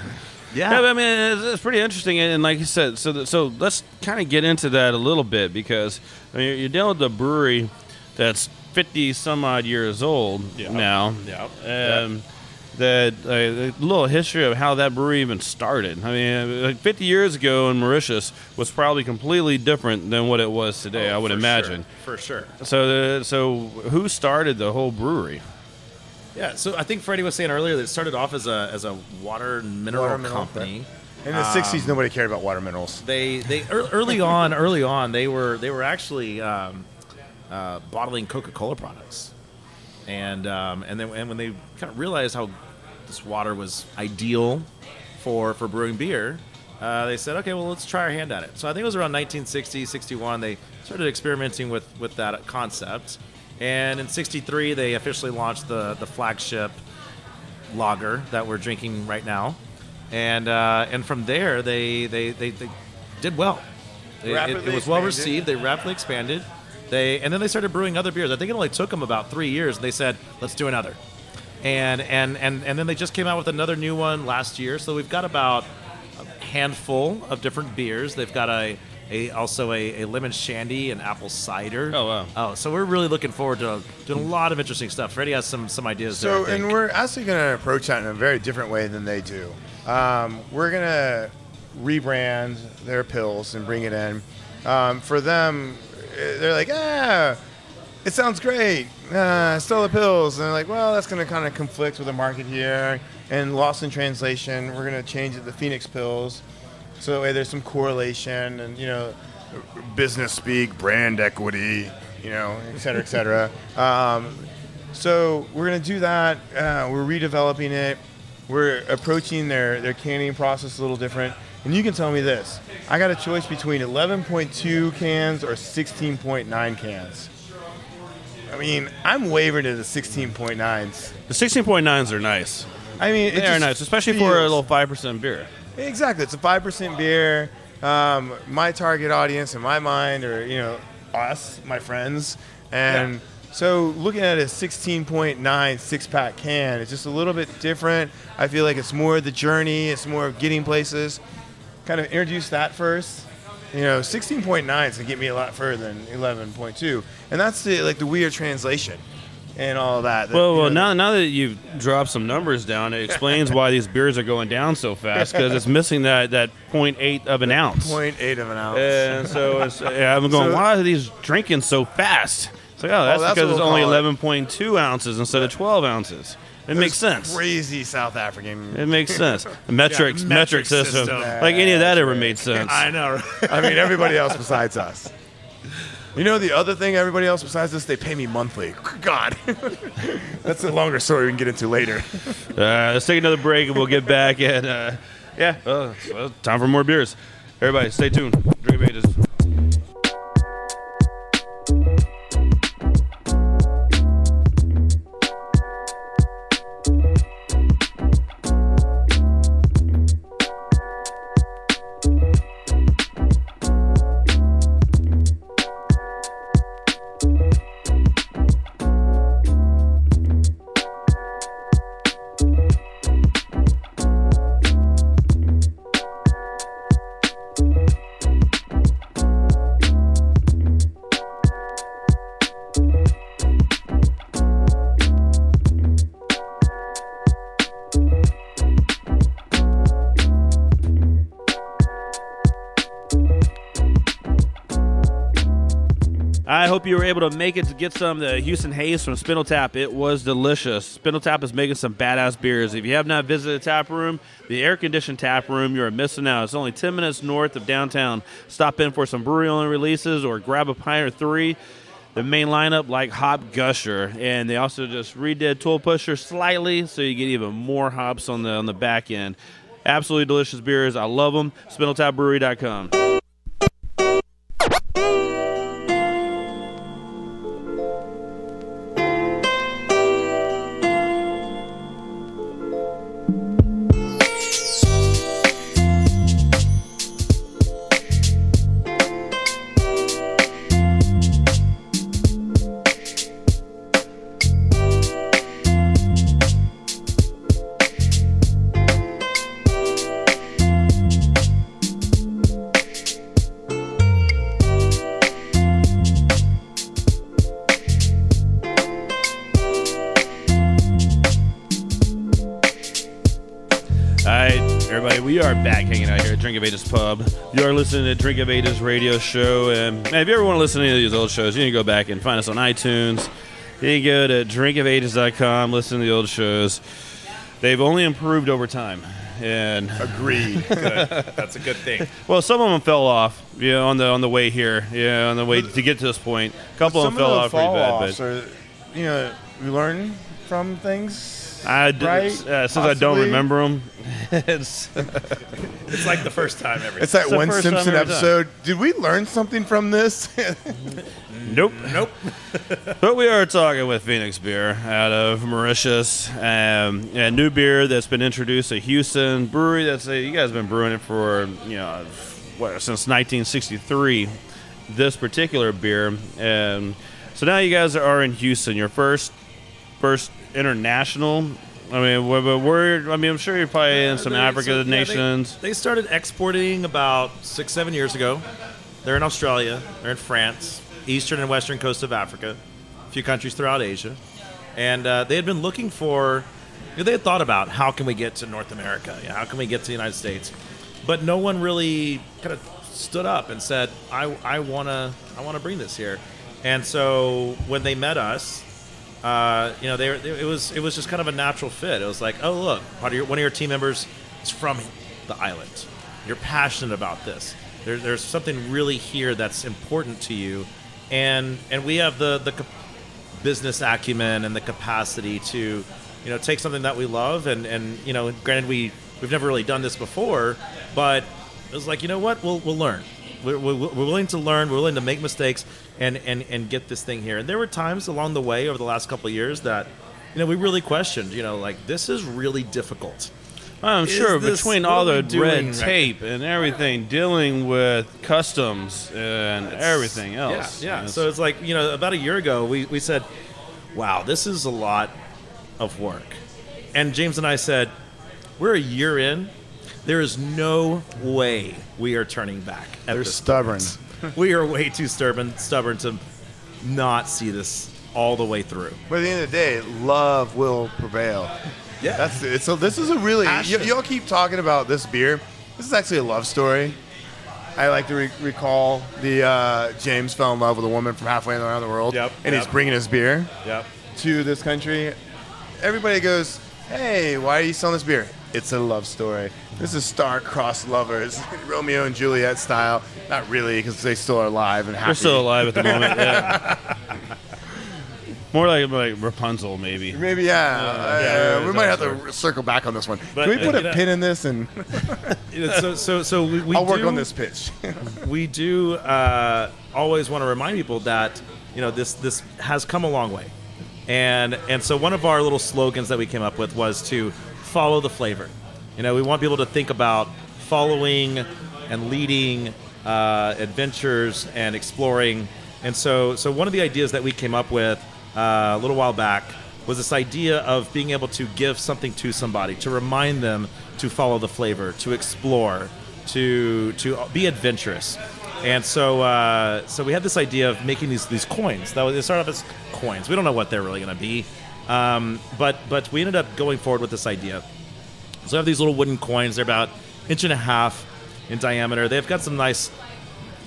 Yeah, Yeah, I mean, it's, it's pretty interesting, and, like you said, so th- so let's kind of get into that a little bit because I mean, you're dealing with a brewery that's fifty some odd years old Yeah. now. Yeah. Um, That uh, a little history of how that brewery even started. I mean, like 50 years ago in Mauritius was probably completely different than what it was today. I would Oh, For imagine. sure. for sure. So, uh, so who started the whole brewery? Yeah, so I think Freddie was saying earlier that it started off as a as a water and mineral Water mineral, company. In the '60s, nobody cared about water minerals. They they early on early on they were they were actually um, uh, bottling Coca Cola products, and um, and then and when they kind of realized how this water was ideal for for brewing beer, uh, they said, okay, well let's try our hand at it. So I think it was around 1960 61 they started experimenting with with that concept, and in '63 they officially launched the the flagship lager that we're drinking right now, and uh, and from there they they, they, they did well. It, it- it was well received. They rapidly expanded. They and then they started brewing other beers. I think it only took them about three years. And they said, "Let's do another." And and and and then they just came out with another new one last year. So we've got about a handful of different beers. They've got a a also a, a lemon shandy and apple cider. Oh, wow. Oh, so we're really looking forward to doing a lot of interesting stuff. Freddie has some some ideas So, there. I and we're actually going to approach that in a very different way than they do. Um, we're going to rebrand their pils and bring it in. Um, for them, they're like, ah, it sounds great. Uh, Stella pils. And they're like, well, that's going to kind of conflict with the market here. And lost in translation, we're going to change it to Phoenix pils. So that way there's some correlation and, you know, business speak, brand equity, you know, et cetera, et cetera. um, so we're going to do that. Uh, we're redeveloping it. We're approaching their, their canning process a little different. And you can tell me this. I got a choice between 11.2 cans or 16.9 cans. I mean, I'm wavering to the 16.9s. The 16.9s are nice. I mean, They are nice, especially for a little 5% beer. Exactly. It's a 5% beer. Um, my target audience in my mind are, you know, us, my friends. And so looking at a 16.9 six pack can, it's just a little bit different. I feel like it's more the journey, it's more of getting places. Kind of introduce that first. You know, 16.9 is going to get me a lot further than 11.2. And that's the, like the weird translation and all that. that, Well, well, know, now now that you've dropped some numbers down, it explains why these beers are going down so fast because it's missing that that 0.8 of an ounce. 0.8 of an ounce. And so it's, yeah, I'm going, So- why are these drinking so fast? It's like, oh, that's, oh, that's because it's we'll only call it. 11.2 ounces instead of 12 ounces. It makes sense. Crazy South African. It makes sense. Metrics, Yeah, metric metric system. system. Like any of that ever made sense. I know. I mean, everybody else besides us. You know, the other thing, everybody else besides us, they pay me monthly. God. That's a longer story we can get into later. Uh, let's take another break and we'll get back. And uh, yeah, uh, well, time for more beers. Everybody, stay tuned. Drink of you were able to make it to get some the Houston Haze from Spindletap. It was delicious. Spindletap is making some badass beers. If you have not visited the tap room, the air conditioned tap room, you are missing out. It's only 10 minutes north of downtown. Stop in for some brewery only releases or grab a pint or three. The main lineup, like Hop Gusher, and they also just redid Tool Pusher slightly, so you get even more hops on the on the back end. Absolutely delicious beers. I love them. SpindletapBrewery.com. Pub. You are listening to Drink of Ages radio show. And man, if you ever want to listen to any of these old shows, you can go back and find us on iTunes. You can go to drinkofages.com, listen to the old shows. They've only improved over time. And Agreed. That's a good thing. well, some of them fell off, yeah, on the on the way here, yeah, on the way to get to this point. A couple of them fell the off pretty bad, but are, you know, we learn from things. I did, right? uh, since I don't Possibly. remember them, it's It's like the first time ever. It's that the one first time Simpson every time. episode. Did we learn something from this? nope. Nope. But we are talking with Phoenix Beer out of Mauritius, um, a new beer that's been introduced to Houston brewery. That's a, you guys have been brewing it for you know what since 1963. This particular beer, and so now you guys are in Houston. Your first first international. I mean, we're, we're. I mean, I'm sure you're probably in some They- Africa so, yeah, they- nations. They, started exporting about six, seven years ago. they're in Australia, they're in France, eastern and western coast of Africa, a few countries throughout Asia, and uh, they had been looking for. You know, they had thought about how can we get to North America? You know, how can we get to the United States? But no one really kind of stood up and said, "I, I wanna I wanna bring this here." And so when they met us, uh, you know, they, were- it was it was just kind of a natural fit. It was like, oh look, of your, one of your team members is from the island. You're passionate about this. There, there's something really here that's important to you, and and we have the the business acumen and the capacity to, you know, take something that we love and and you know, granted we we've never really done this before, but it was like you know what, we'll we'll learn. We're, we're, we're willing to learn. We're willing to make mistakes and, and, and get this thing here. And there were times along the way over the last couple of years that, you know, we really questioned. You know, like this is really difficult. I'm Is sure this- between all the red right- tape and everything, dealing with customs and everything else. Yeah, yeah. It's- So it's like you know, about a year ago, we, we said, "Wow, this is a lot of work," and James and I said, "We're a year in. There is no way we are turning back." At They're this stubborn. we are way too stubborn, stubborn to not see this all the way through. But at the end of the day, love will prevail. Yeah. That's it. So this is a really y- y'all keep talking about this beer. This is actually a love story. I like to re- recall the uh, James fell in love with a woman from halfway around the world, Yep, and he's bringing his beer Yep. to this country. Everybody goes, "Hey, why are you selling this beer?" It's a love story. This is star-crossed lovers, Romeo and Juliet style. Not really, because they still are alive and happy. We're still alive at the moment. Yeah. More like like Rapunzel, maybe. Maybe yeah. Uh, yeah, we might have sorry. to circle back on this one. But, Can we put uh, a know- pin in this and so so so we, we I'll work on this pitch. we do uh, always want to remind people that you know this this has come a long way, and and so one of our little slogans that we came up with was to follow the flavor. You know, we want people to think about following and leading uh, adventures and exploring. And so so one of the ideas that we came up with uh, a little while back was this idea of being able to give something to somebody to remind them to follow the flavor, to explore, to to be adventurous. And so uh, so we had this idea of making these these coins. That was it started off as coins. We don't know what they're really going to be, um, but but we ended up going forward with this idea. So I have these little wooden coins. They're about inch and a half in diameter. They've got some nice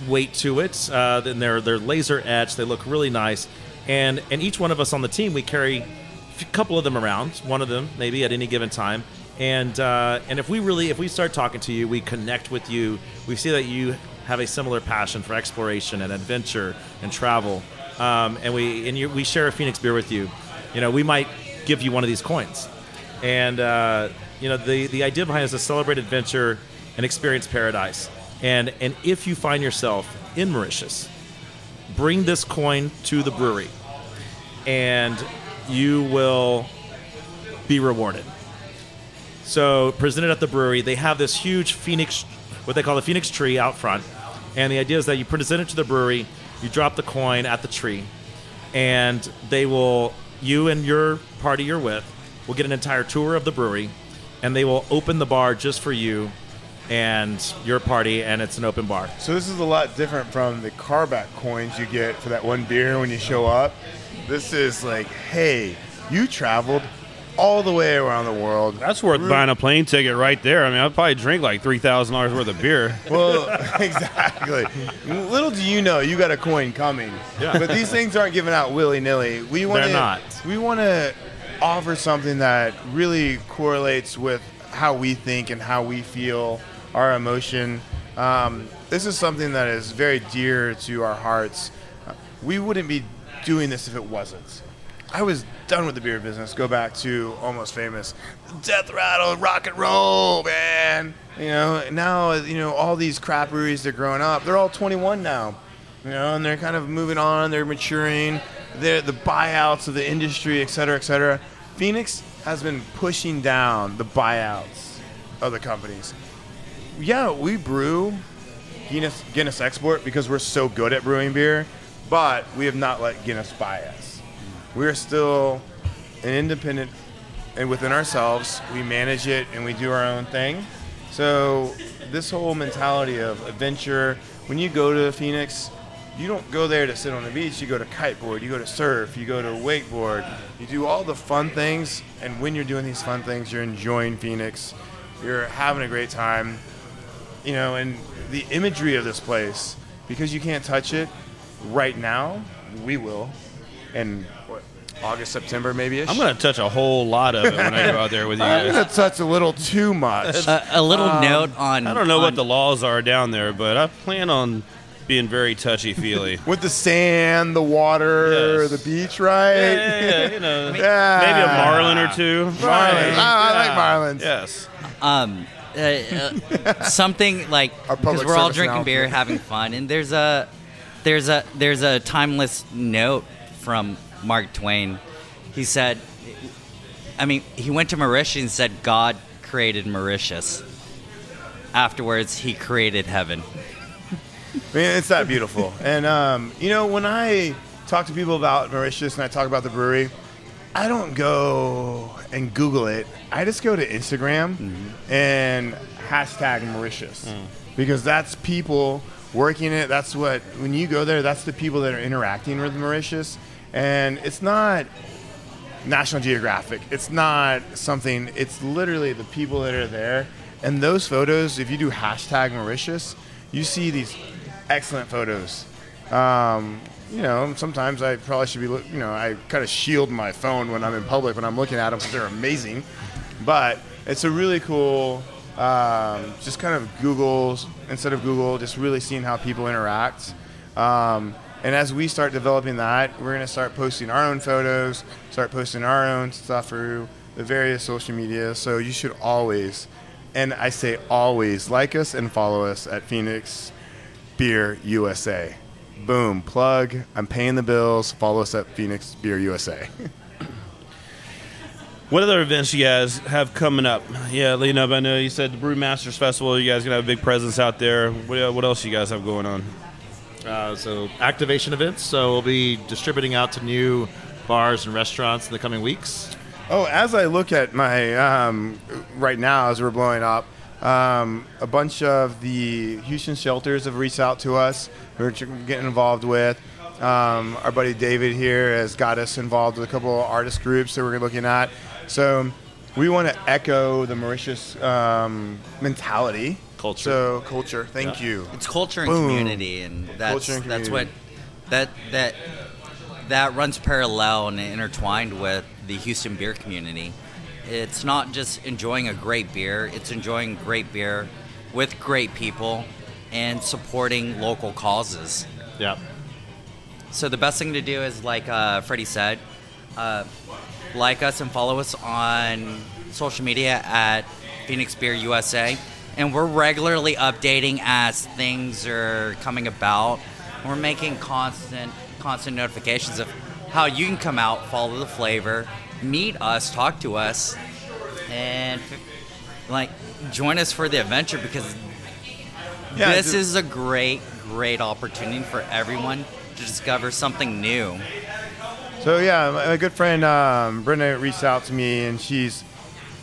weight to it. Uh, then they're they're laser etched. They look really nice. And and each one of us on the team, we carry a couple of them around. One of them maybe at any given time. And uh, and if we really if we start talking to you, we connect with you. We see that you have a similar passion for exploration and adventure and travel. Um, and we and you, we share a Phoenix beer with you. You know, we might give you one of these coins. And uh, you know, the the idea behind it is to celebrate adventure and experience paradise. And and if you find yourself in Mauritius, bring this coin to the brewery, and you will be rewarded. So presented at the brewery, they have this huge phoenix, what they call the phoenix tree out front, and the idea is that you present it to the brewery, you drop the coin at the tree, and they will, you and your party you're with, will get an entire tour of the brewery, and they will open the bar just for you and your party, and it's an open bar. so this is a lot different from the Karbach coins you get for that one beer when you show up. This is like, hey, you traveled all the way around the world. That's worth buying a plane ticket right there. I mean, I'd probably drink like three thousand dollars worth of beer. Well, exactly. Little do you know, you got a coin coming. Yeah. But these things aren't given out willy nilly. We want They're not. We want to offer something that really correlates with how we think and how we feel, our emotion. Um, this is something that is very dear to our hearts. Uh, We wouldn't be doing this if it wasn't. I was done with the beer business. Go back to almost famous, death rattle, rock and roll, man. You know, now you know all these crap breweries. They're growing up. They're all 21 now. You know, and they're kind of moving on. They're maturing. They're the buyouts of the industry, et cetera, et cetera. Phoenix has been pushing down the buyouts of the companies. Yeah, we brew Guinness, Guinness Export because we're so good at brewing beer, but we have not let Guinness buy us. We're still an independent, and within ourselves, we manage it and we do our own thing. So this whole mentality of adventure, when you go to Phoenix, you don't go there to sit on the beach. You go to kiteboard, you go to surf, you go to wakeboard. You do all the fun things, and when you're doing these fun things, you're enjoying Phoenix. You're having a great time, you know. And the imagery of this place, because you can't touch it right now, we will. And August, September, maybe. I'm going to touch a whole lot of it when I go out there with you I'm guys. gonna touch a little too much. A, a little Um, note on. I don't know what the laws are down there, but I plan on being very touchy feely. with the sand, the water, Yes. the beach, right? yeah, yeah, yeah, you know, Yeah. maybe a marlin or two. Marlins. Ah, I like marlins. Yes. um uh, uh, something like Our because we're all service drinking announcement. beer having fun and there's a there's a there's a timeless note from mark twain he said i mean he went to mauritius and said god created mauritius afterwards he created heaven I mean, it's that beautiful. And um, you know, when I talk to people about Mauritius and I talk about the brewery, I don't go and Google it. I just go to Instagram and hashtag Mauritius because that's people working it. That's what when you go there, that's the people that are interacting with Mauritius, and it's not National Geographic. It's not something. It's literally the people that are there. And those photos, if you do hashtag Mauritius, you see these excellent photos. Um, you know, sometimes I probably should be, look, you know, I kind of shield my phone when I'm in public when I'm looking at them because they're amazing. But it's a really cool, um, just kind of Google instead of Google, just really seeing how people interact. Um, and as we start developing that, we're going to start posting our own photos, start posting our own stuff through the various social media. So you should always, and I say always, like us and follow us at Phoenix Beer USA. Boom, plug. I'm paying the bills. Follow us at Phoenix Beer USA. What other events you guys have coming up? Yeah, leading up. I know you said the Brewmasters Festival. You guys gonna have a big presence out there. What, what else you guys have going on? Uh, so activation events. So we'll be distributing out to new bars and restaurants in the coming weeks. Oh, as I look at my um, right now, as we're blowing up, um, a bunch of the Houston shelters have reached out to us. We're getting involved with. Um, our buddy David here has got us involved with a couple of artist groups that we're looking at. So we want to echo the Mauritius um, mentality. Culture. So culture. Thank you. it's culture and Boom. community and that's Culture and that's what that that that runs parallel and intertwined with the Houston beer community. It's not just enjoying a great beer, it's enjoying great beer with great people and supporting local causes. Yeah. So the best thing to do is, like uh, Freddie said, uh, like us and follow us on social media at Phoenix Beer USA, and we're regularly updating as things are coming about. We're making constant, constant notifications of how you can come out, follow the flavor, meet us, talk to us, and like join us for the adventure because Yeah, this is a great, great opportunity for everyone to discover something new. So yeah, my good friend um, Brenda reached out to me, and she's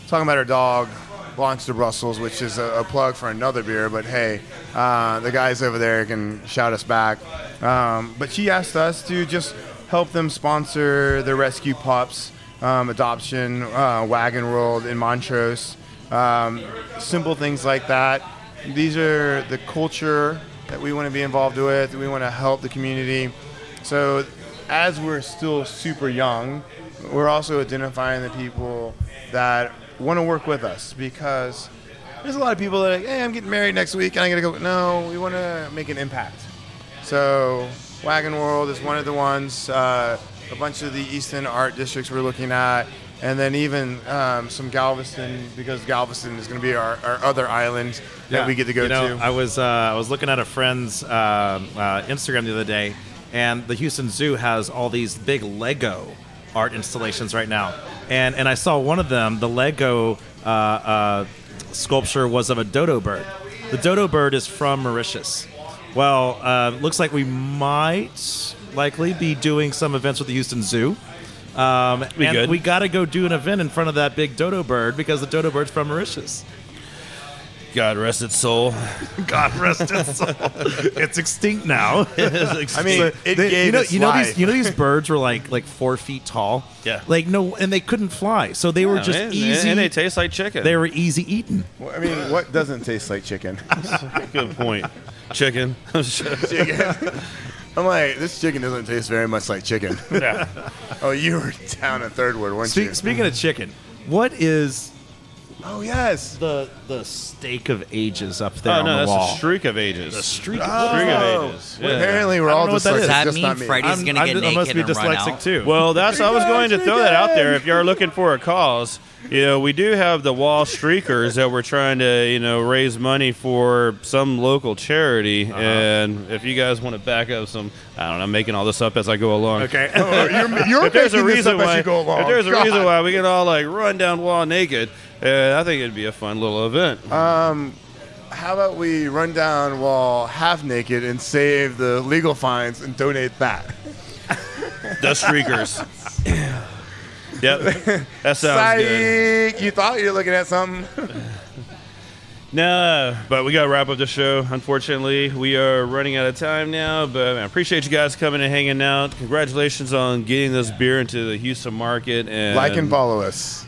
talking about her dog, Blanche de Brussels, which is a, a plug for another beer. But hey, uh, the guys over there can shout us back. Um, but she asked us to just help them sponsor the rescue pups um, adoption, uh, Wagon World in Montrose, um, simple things like that. These are the culture that we want to be involved with. We want to help the community. So as we're still super young, we're also identifying the people that want to work with us because there's a lot of people that are like, hey, I'm getting married next week and I gotta go. No, we want to make an impact. So Wagon World is one of the ones. Uh, a bunch of the Easton art districts we're looking at, and then even um, some Galveston because Galveston is going to be our, our other island that we get to go you know, to. I was uh, I was looking at a friend's uh, uh, Instagram the other day, and the Houston Zoo has all these big Lego art installations right now, and and I saw one of them. The Lego uh, uh, sculpture was of a dodo bird. The dodo bird is from Mauritius. Well, uh, looks like we might likely be doing some events with the Houston Zoo. Um, and good. we got to go do an event in front of that big dodo bird because the dodo bird's from Mauritius. God rest its soul. God rest its soul. it's extinct now. I mean, it They- gave you know, its you know life. these, you know these birds were like like four feet tall. Yeah. like no, and they couldn't fly, so they were Yeah, just man, easy. and they taste like chicken. they were easy eating. Well, I mean, what doesn't taste like chicken? Good point. Chicken. chicken. I'm like, this chicken doesn't taste very much like chicken. yeah. oh, you were down at Third Ward, weren't you? Speaking of chicken, what is oh yes. the the steak of ages up there Oh on no, the that's wall? a streak of ages. The streak Oh, of Streak of ages. well, Yeah. apparently we're all know just that like, is. Does that just mean not me. Freddy's I'm, gonna I'm, get I naked must be and run dyslexic out? too. Well, that's I was going to throw that out there. If you are looking for a cause, you know, we do have the Wall Streakers that we're trying to, you know, raise money for some local charity. Uh-huh. And if you guys want to back up some, I don't know, I'm making all this up as I go along. okay. Oh, you're you're If there's a reason up as why, you go along. if there's a God. reason why we can all like run down wall naked, uh, I think it'd be a fun little event. How about we run down wall half naked and save the legal fines and donate that? the Streakers. yep, that sounds good. You thought you were looking at something. No, but we got to wrap up the show. Unfortunately, we are running out of time now. But I appreciate you guys coming and hanging out. Congratulations on getting this beer into the Houston market. And Like and follow us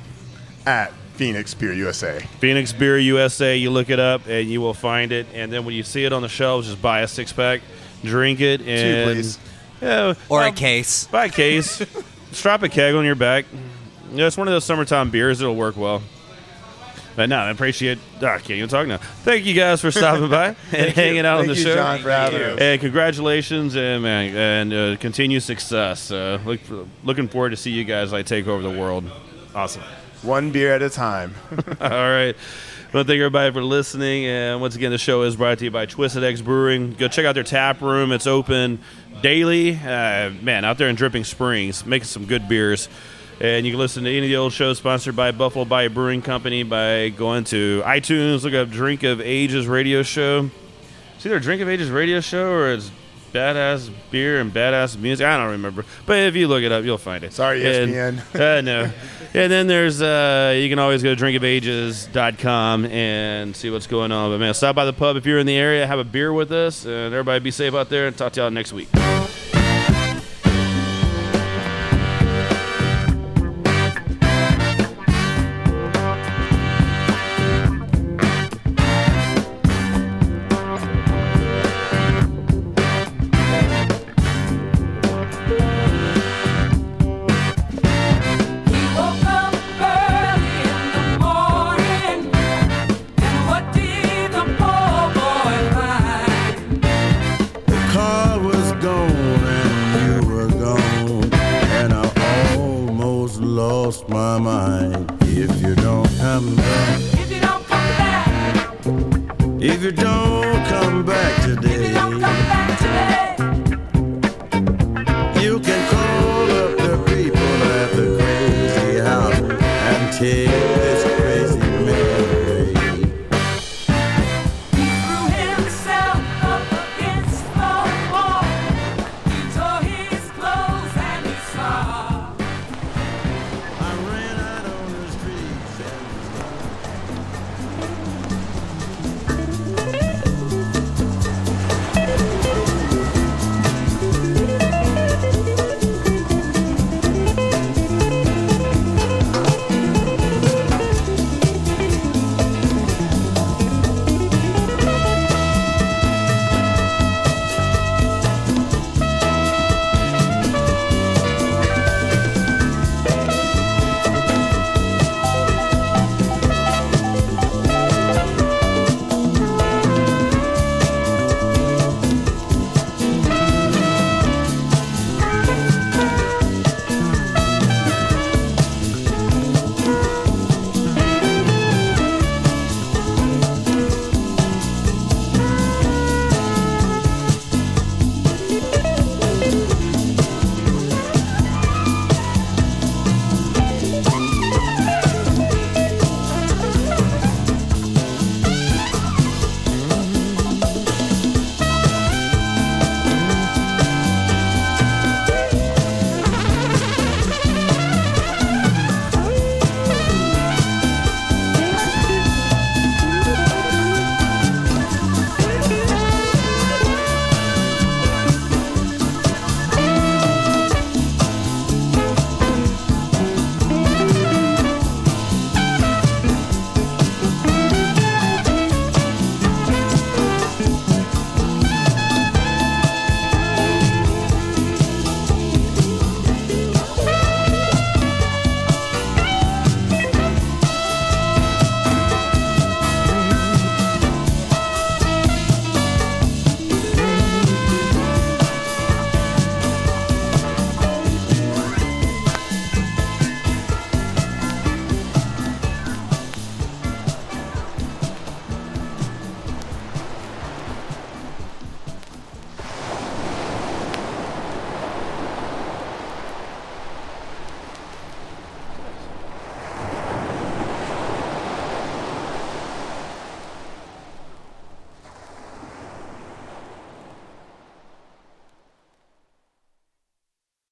at Phoenix Beer USA. Phoenix Beer USA. You look it up and you will find it. And then when you see it on the shelves, just buy a six pack, drink it, and please. Yeah, Or well, a um, case. Buy a case. strap a keg on your back. Yeah, it's one of those summertime beers. It'll work well. But no, I appreciate. Oh, I can't even talk now. Thank you guys for stopping by and hanging out on Thank the you, show. John, for having us. And congratulations and man, and uh, continued success. Uh, look, looking forward to see you guys like take over the world. awesome. One beer at a time. All right. Well, thank everybody for listening. And once again, the show is brought to you by Twisted X Brewing. Go check out their tap room. It's open daily. Uh, man, out there in Dripping Springs, making some good beers. And you can listen to any of the old shows sponsored by Buffalo Bayou Brewing Company by going to iTunes, look up Drink of Ages radio show. It's either Drink of Ages radio show or it's Badass Beer and Badass Music. I don't remember. But if you look it up, you'll find it. Sorry, And- ESPN. uh, no. And then there's, uh, you can always go to drinkofages.com and see what's going on. But man, stop by the pub if you're in the area, have a beer with us, and everybody be safe out there, and talk to y'all next week.